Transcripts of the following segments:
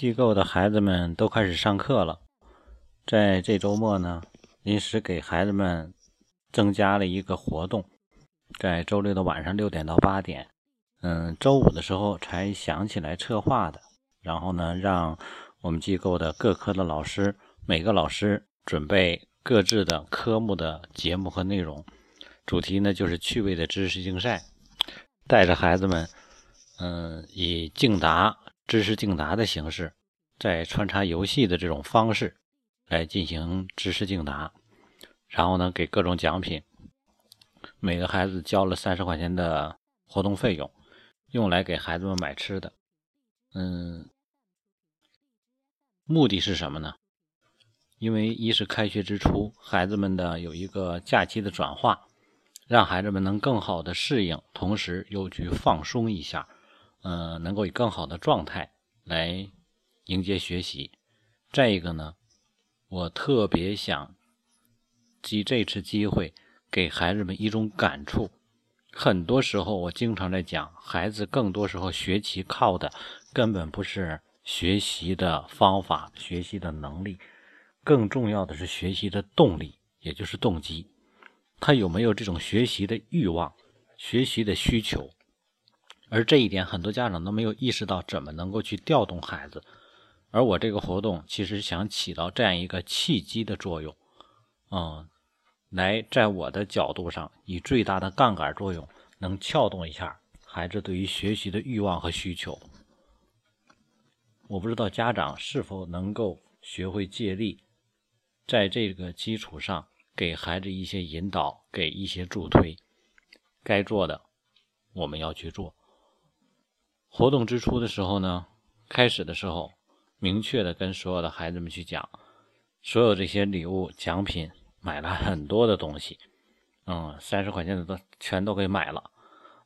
机构的孩子们都开始上课了，在这周末呢，临时给孩子们增加了一个活动，在周六的晚上六点到八点，嗯，周五的时候才想起来策划的，然后呢，让我们机构的各科的老师，每个老师准备各自的科目的节目和内容，主题呢就是趣味的知识竞赛，带着孩子们，嗯，以竞答。知识竞答的形式，在穿插游戏的这种方式来进行知识竞答，然后呢，给各种奖品。每个孩子交了三十块钱的活动费用，用来给孩子们买吃的。嗯，目的是什么呢？因为一是开学之初，孩子们的有一个假期的转化，让孩子们能更好的适应，同时又去放松一下。嗯，能够以更好的状态来迎接学习。再一个呢，我特别想借这次机会给孩子们一种感触。很多时候，我经常在讲，孩子更多时候学习靠的根本不是学习的方法、学习的能力，更重要的是学习的动力，也就是动机。他有没有这种学习的欲望、学习的需求？而这一点，很多家长都没有意识到怎么能够去调动孩子。而我这个活动其实想起到这样一个契机的作用，嗯，来在我的角度上以最大的杠杆作用，能撬动一下孩子对于学习的欲望和需求。我不知道家长是否能够学会借力，在这个基础上给孩子一些引导，给一些助推。该做的，我们要去做。活动之初的时候呢，开始的时候，明确的跟所有的孩子们去讲，所有这些礼物奖品买了很多的东西，嗯，三十块钱的都全都给买了，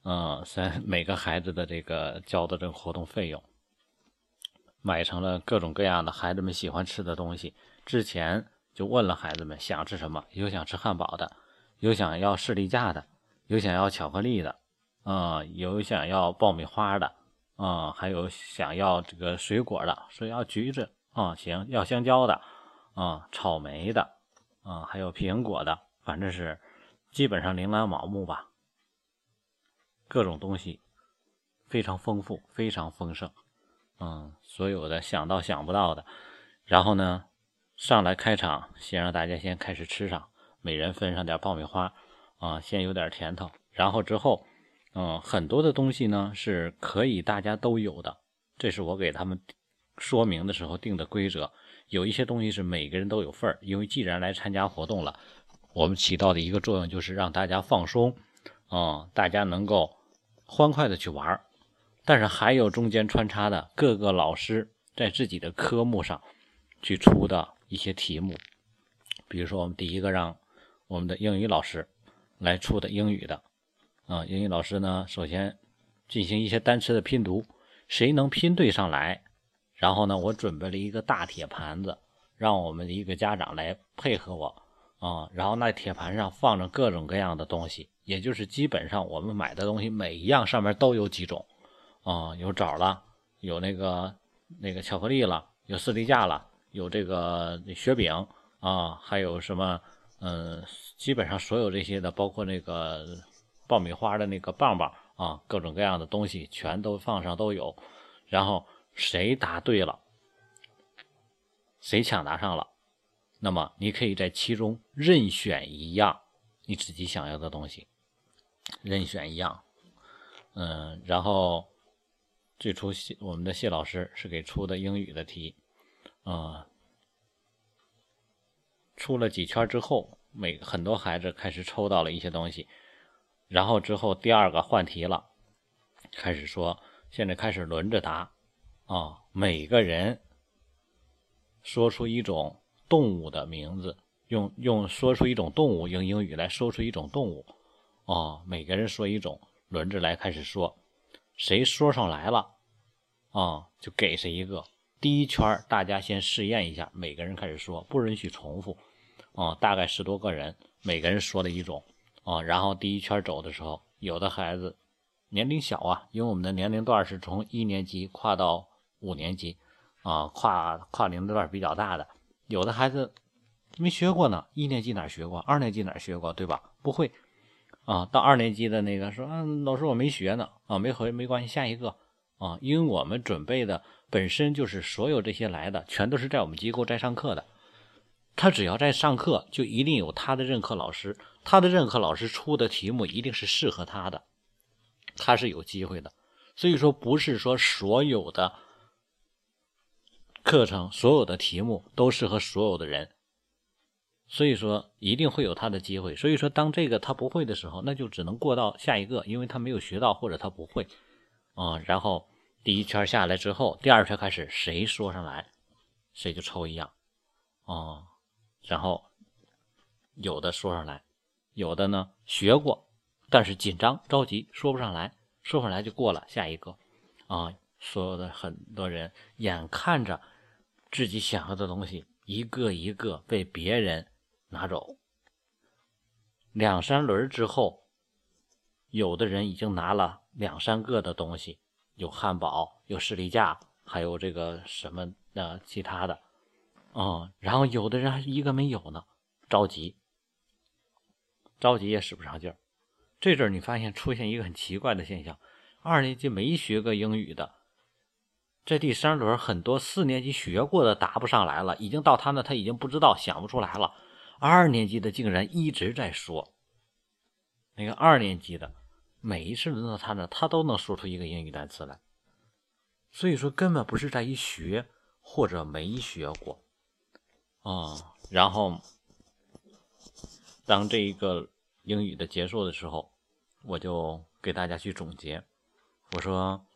嗯，三每个孩子的这个交的这个活动费用，买成了各种各样的孩子们喜欢吃的东西。之前就问了孩子们想吃什么，有想吃汉堡的，有想要士力架的，有想要巧克力的，嗯，有想要爆米花的。啊，还有想要这个水果的，说要橘子啊，行，要香蕉的啊，草莓的啊，还有苹果的，反正是基本上琳琅满目吧，各种东西非常丰富，非常丰盛，嗯，所有的想到想不到的，然后呢，上来开场，先让大家先开始吃上，每人分上点爆米花啊，先有点甜头，然后之后。嗯，很多的东西呢是可以大家都有的，这是我给他们说明的时候定的规则。有一些东西是每个人都有份儿，因为既然来参加活动了，我们起到的一个作用就是让大家放松，啊，大家能够欢快的去玩儿。但是还有中间穿插的各个老师在自己的科目上去出的一些题目，比如说我们第一个让我们的英语老师来出的英语的。啊，英语老师呢，首先进行一些单词的拼读，谁能拼对上来？然后呢，我准备了一个大铁盘子，让我们的一个家长来配合我啊。然后那铁盘上放着各种各样的东西，也就是基本上我们买的东西每一样上面都有几种啊，有枣了，有那个那个巧克力了，有士力架了，有这个雪饼啊，还有什么嗯，基本上所有这些的，包括那个。爆米花的那个棒棒啊，各种各样的东西全都放上都有，然后谁答对了，谁抢答上了，那么你可以在其中任选一样你自己想要的东西，任选一样，嗯，然后最初谢我们的谢老师是给出的英语的题，啊，出了几圈之后，每很多孩子开始抽到了一些东西。然后之后第二个换题了，开始说，现在开始轮着答，啊，每个人说出一种动物的名字，用用说出一种动物用英语来说出一种动物，啊，每个人说一种，轮着来开始说，谁说上来了，啊，就给谁一个。第一圈大家先试验一下，每个人开始说，不允许重复，啊，大概十多个人，每个人说的一种。啊，然后第一圈走的时候，有的孩子年龄小啊，因为我们的年龄段是从一年级跨到五年级，啊，跨跨龄段比较大的，有的孩子没学过呢，一年级哪学过？二年级哪学过？对吧？不会啊。到二年级的那个说，嗯，老师我没学呢，啊，没回没关系，下一个啊，因为我们准备的本身就是所有这些来的，全都是在我们机构在上课的。他只要在上课，就一定有他的任课老师，他的任课老师出的题目一定是适合他的，他是有机会的。所以说，不是说所有的课程、所有的题目都适合所有的人，所以说一定会有他的机会。所以说，当这个他不会的时候，那就只能过到下一个，因为他没有学到或者他不会啊。然后第一圈下来之后，第二圈开始，谁说上来，谁就抽一样啊。然后有的说上来，有的呢学过，但是紧张着急说不上来，说不上来就过了下一个，啊，所有的很多人眼看着自己想要的东西一个一个被别人拿走，两三轮之后，有的人已经拿了两三个的东西，有汉堡，有士力架，还有这个什么的其他的。啊，然后有的人还一个没有呢，着急，着急也使不上劲儿。这阵儿你发现出现一个很奇怪的现象：二年级没学过英语的，这第三轮很多四年级学过的答不上来了，已经到他那他已经不知道想不出来了。二年级的竟然一直在说，那个二年级的每一次轮到他那，他都能说出一个英语单词来。所以说根本不是在于学或者没学过。啊，然后当这一个英语的结束的时候，我就给大家去总结。我说：“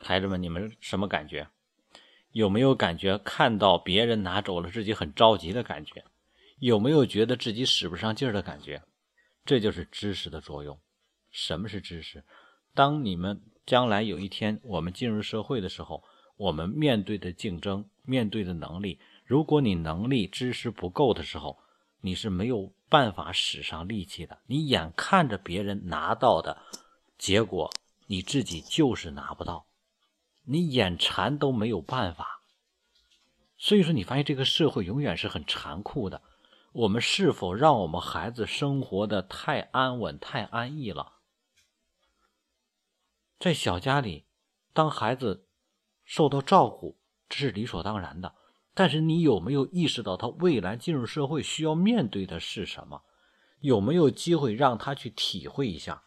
孩子们，你们什么感觉？有没有感觉看到别人拿走了自己很着急的感觉？有没有觉得自己使不上劲儿的感觉？这就是知识的作用。什么是知识？当你们将来有一天我们进入社会的时候，我们面对的竞争，面对的能力。”如果你能力、知识不够的时候，你是没有办法使上力气的。你眼看着别人拿到的结果，你自己就是拿不到，你眼馋都没有办法。所以说，你发现这个社会永远是很残酷的。我们是否让我们孩子生活的太安稳、太安逸了？在小家里，当孩子受到照顾，这是理所当然的。但是你有没有意识到他未来进入社会需要面对的是什么？有没有机会让他去体会一下？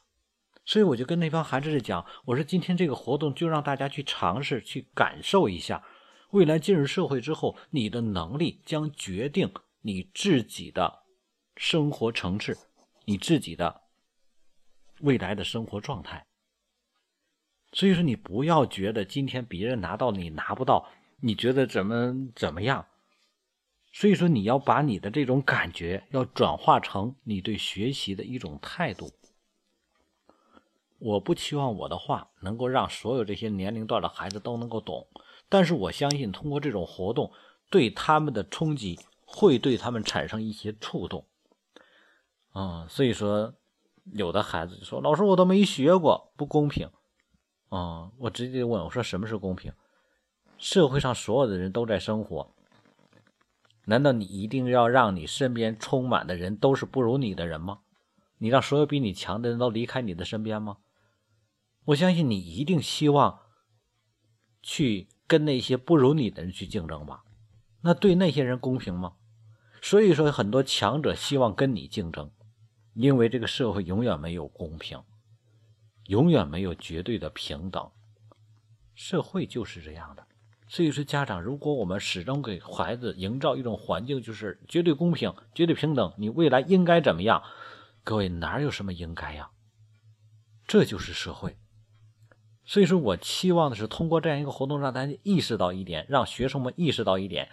所以我就跟那帮孩子在讲，我说今天这个活动就让大家去尝试去感受一下，未来进入社会之后，你的能力将决定你自己的生活层次，你自己的未来的生活状态。所以说，你不要觉得今天别人拿到你拿不到。你觉得怎么怎么样？所以说，你要把你的这种感觉要转化成你对学习的一种态度。我不期望我的话能够让所有这些年龄段的孩子都能够懂，但是我相信通过这种活动对他们的冲击会对他们产生一些触动。啊，所以说有的孩子就说：“老师，我都没学过，不公平。”啊，我直接问我说：“什么是公平？”社会上所有的人都在生活，难道你一定要让你身边充满的人都是不如你的人吗？你让所有比你强的人都离开你的身边吗？我相信你一定希望去跟那些不如你的人去竞争吧？那对那些人公平吗？所以说，很多强者希望跟你竞争，因为这个社会永远没有公平，永远没有绝对的平等，社会就是这样的。所以说，家长，如果我们始终给孩子营造一种环境，就是绝对公平、绝对平等，你未来应该怎么样？各位哪有什么应该呀？这就是社会。所以说我期望的是通过这样一个活动，让大家意识到一点，让学生们意识到一点：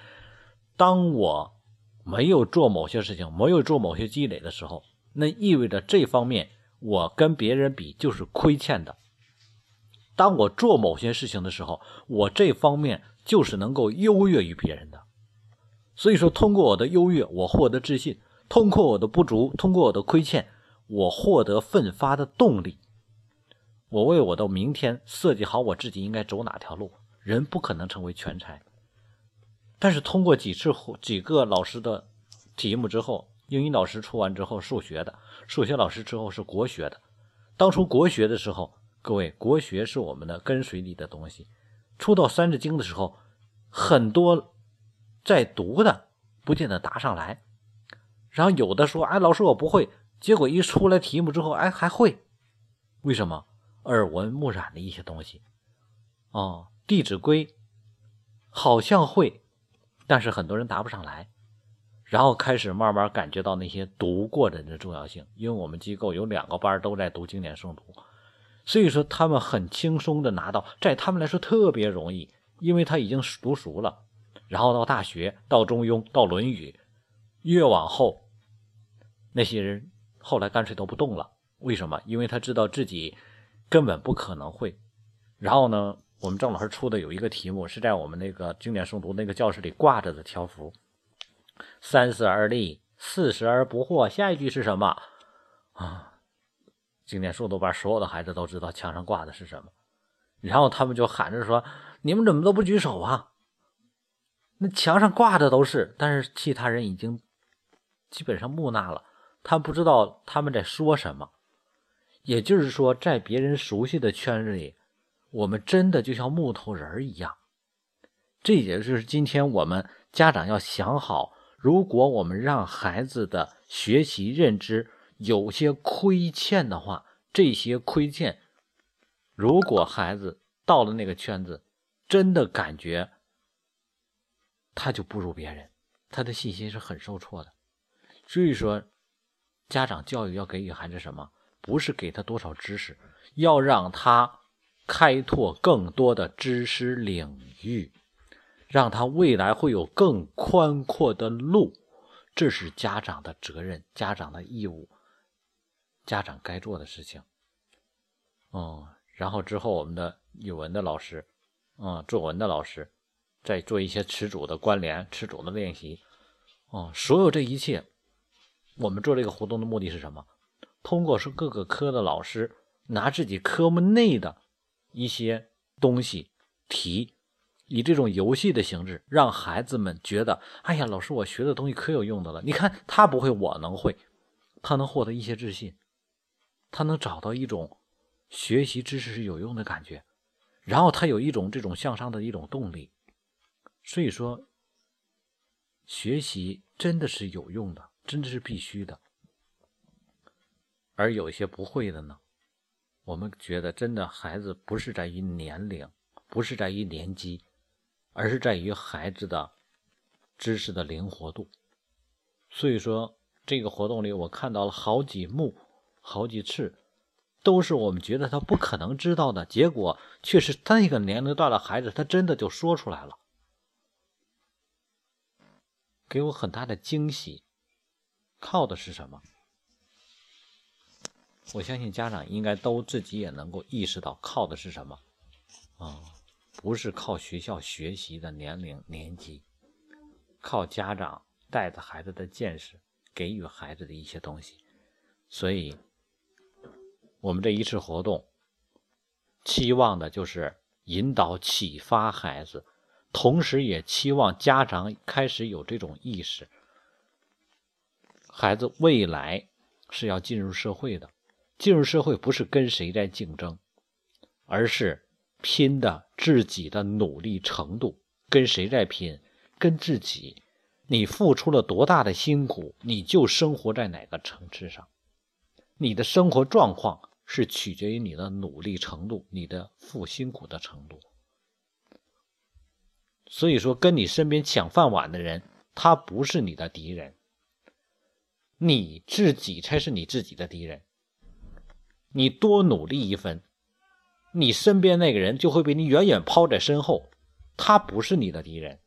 当我没有做某些事情，没有做某些积累的时候，那意味着这方面我跟别人比就是亏欠的。当我做某些事情的时候，我这方面就是能够优越于别人的。所以说，通过我的优越，我获得自信；通过我的不足，通过我的亏欠，我获得奋发的动力。我为我的明天设计好我自己应该走哪条路。人不可能成为全才。但是通过几次几个老师的题目之后，英语老师出完之后，数学的数学老师之后是国学的。当初国学的时候，各位国学是我们的根水里的东西。出到《三字经》的时候，很多在读的不见得答上来，然后有的说：“哎，老师我不会。”结果一出来题目之后，哎还会，为什么？耳闻目染的一些东西，哦，《弟子规》好像会。但是很多人答不上来，然后开始慢慢感觉到那些读过的人的重要性。因为我们机构有两个班都在读经典诵读，所以说他们很轻松的拿到，在他们来说特别容易，因为他已经读熟了。然后到大学，到中庸，到论语，越往后，那些人后来干脆都不动了。为什么？因为他知道自己根本不可能会。然后呢？我们郑老师出的有一个题目是在我们那个经典诵读那个教室里挂着的条幅：“三十而立，四十而不惑。”下一句是什么？啊，经典速度班所有的孩子都知道墙上挂的是什么，然后他们就喊着说：“你们怎么都不举手啊？”那墙上挂的都是，但是其他人已经基本上木讷了，他不知道他们在说什么。也就是说，在别人熟悉的圈子里。我们真的就像木头人一样，这也就是今天我们家长要想好，如果我们让孩子的学习认知有些亏欠的话，这些亏欠，如果孩子到了那个圈子，真的感觉他就不如别人，他的信心是很受挫的。所以说，家长教育要给予孩子什么？不是给他多少知识，要让他。开拓更多的知识领域，让他未来会有更宽阔的路，这是家长的责任，家长的义务，家长该做的事情。哦，然后之后我们的语文的老师，嗯，作文的老师，再做一些词组的关联、词组的练习。哦，所有这一切，我们做这个活动的目的是什么？通过是各个科的老师拿自己科目内的。一些东西题，以这种游戏的形式，让孩子们觉得，哎呀，老师，我学的东西可有用的了。你看他不会，我能会，他能获得一些自信，他能找到一种学习知识是有用的感觉，然后他有一种这种向上的一种动力。所以说，学习真的是有用的，真的是必须的。而有一些不会的呢？我们觉得，真的孩子不是在于年龄，不是在于年级，而是在于孩子的知识的灵活度。所以说，这个活动里我看到了好几幕、好几次，都是我们觉得他不可能知道的结果，却是那个年龄段的孩子，他真的就说出来了，给我很大的惊喜。靠的是什么？我相信家长应该都自己也能够意识到，靠的是什么啊？不是靠学校学习的年龄年级，靠家长带着孩子的见识，给予孩子的一些东西。所以，我们这一次活动，期望的就是引导启发孩子，同时也期望家长开始有这种意识：孩子未来是要进入社会的。进入社会不是跟谁在竞争，而是拼的自己的努力程度。跟谁在拼？跟自己。你付出了多大的辛苦，你就生活在哪个层次上。你的生活状况是取决于你的努力程度，你的付辛苦的程度。所以说，跟你身边抢饭碗的人，他不是你的敌人，你自己才是你自己的敌人。你多努力一分，你身边那个人就会被你远远抛在身后。他不是你的敌人，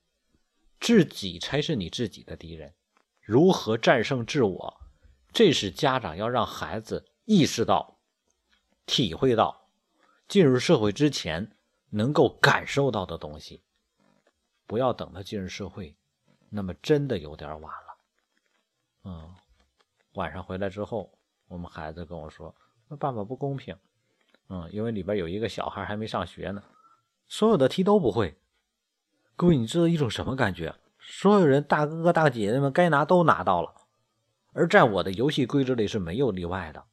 自己才是你自己的敌人。如何战胜自我？这是家长要让孩子意识到、体会到，进入社会之前能够感受到的东西。不要等他进入社会，那么真的有点晚了。嗯，晚上回来之后，我们孩子跟我说。那爸爸不公平，嗯，因为里边有一个小孩还没上学呢，所有的题都不会。各位，你知道一种什么感觉？所有人大哥哥大姐姐们该拿都拿到了，而在我的游戏规则里是没有例外的。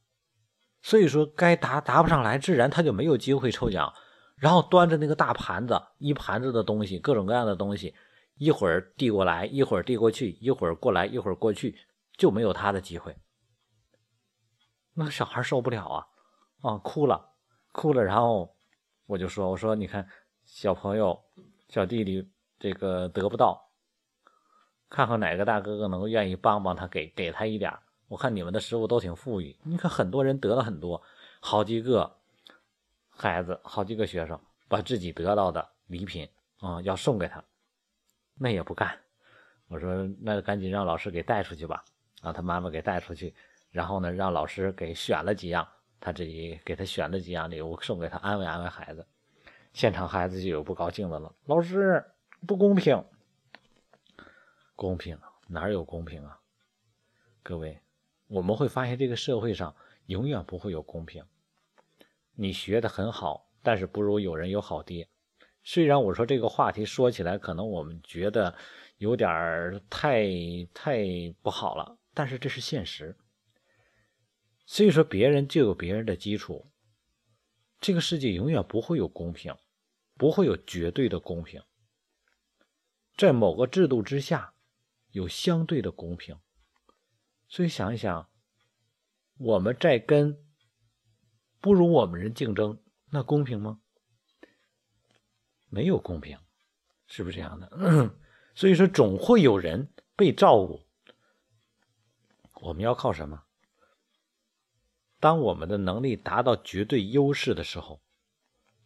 所以说，该答答不上来，自然他就没有机会抽奖。然后端着那个大盘子，一盘子的东西，各种各样的东西，一会儿递过来，一会儿递过去，一会儿过来，一会儿过去，就没有他的机会。那个小孩受不了啊，啊，哭了，哭了。然后我就说：“我说，你看，小朋友，小弟弟这个得不到，看看哪个大哥哥能够愿意帮帮他，给给他一点。我看你们的食物都挺富裕，你看很多人得了很多，好几个。”孩子好几个学生把自己得到的礼品啊要送给他，那也不干。我说那赶紧让老师给带出去吧，让他妈妈给带出去。然后呢，让老师给选了几样，他自己给他选了几样礼物送给他，安慰安慰孩子。现场孩子就有不高兴的了，老师不公平，公平哪有公平啊？各位，我们会发现这个社会上永远不会有公平。你学的很好，但是不如有人有好爹。虽然我说这个话题说起来，可能我们觉得有点太太不好了，但是这是现实。所以说，别人就有别人的基础。这个世界永远不会有公平，不会有绝对的公平。在某个制度之下，有相对的公平。所以想一想，我们在跟。不如我们人竞争，那公平吗？没有公平，是不是这样的？所以说，总会有人被照顾。我们要靠什么？当我们的能力达到绝对优势的时候，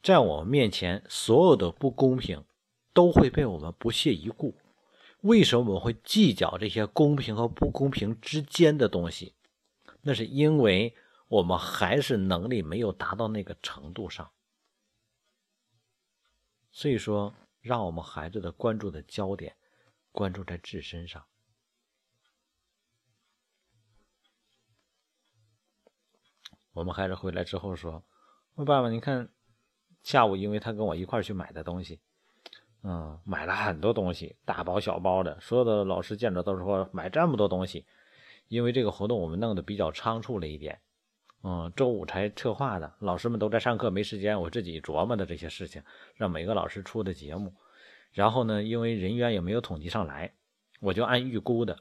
在我们面前，所有的不公平都会被我们不屑一顾。为什么我们会计较这些公平和不公平之间的东西？那是因为。我们还是能力没有达到那个程度上，所以说，让我们孩子的关注的焦点关注在自身上。我们孩子回来之后说：“我爸爸，你看，下午因为他跟我一块去买的东西，嗯，买了很多东西，大包小包的。所有的老师见着都说买这么多东西，因为这个活动我们弄得比较仓促了一点。”嗯，周五才策划的，老师们都在上课，没时间。我自己琢磨的这些事情，让每个老师出的节目。然后呢，因为人员也没有统计上来，我就按预估的，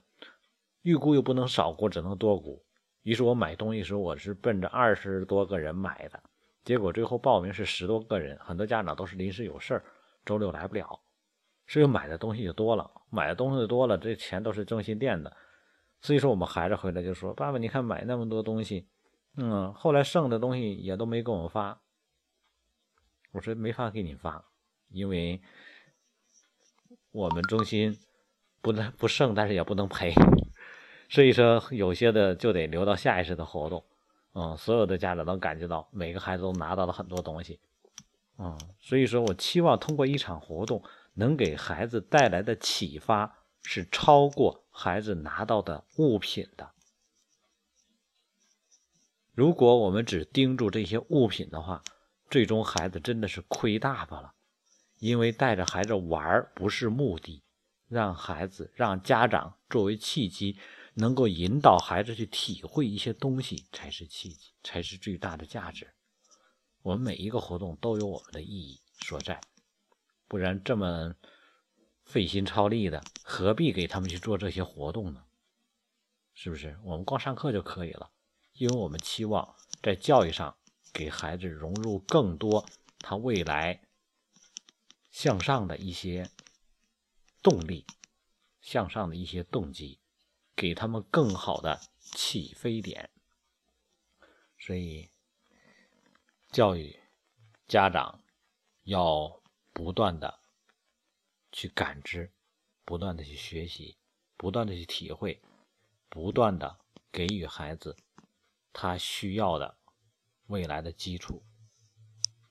预估又不能少估，只能多估。于是我买东西时候，我是奔着二十多个人买的，结果最后报名是十多个人，很多家长都是临时有事儿，周六来不了，所以买的东西就多了。买的东西多了，这钱都是中心垫的，所以说我们孩子回来就说：“爸爸，你看买那么多东西。”嗯，后来剩的东西也都没给我们发。我说没法给你发，因为我们中心不能不剩，但是也不能赔，所以说有些的就得留到下一次的活动。嗯，所有的家长都感觉到每个孩子都拿到了很多东西。嗯，所以说我期望通过一场活动，能给孩子带来的启发是超过孩子拿到的物品的。如果我们只盯住这些物品的话，最终孩子真的是亏大发了。因为带着孩子玩不是目的，让孩子、让家长作为契机，能够引导孩子去体会一些东西，才是契机，才是最大的价值。我们每一个活动都有我们的意义所在，不然这么费心操力的，何必给他们去做这些活动呢？是不是？我们光上课就可以了。因为我们期望在教育上给孩子融入更多他未来向上的一些动力，向上的一些动机，给他们更好的起飞点。所以，教育家长要不断的去感知，不断的去学习，不断的去体会，不断的给予孩子。他需要的未来的基础。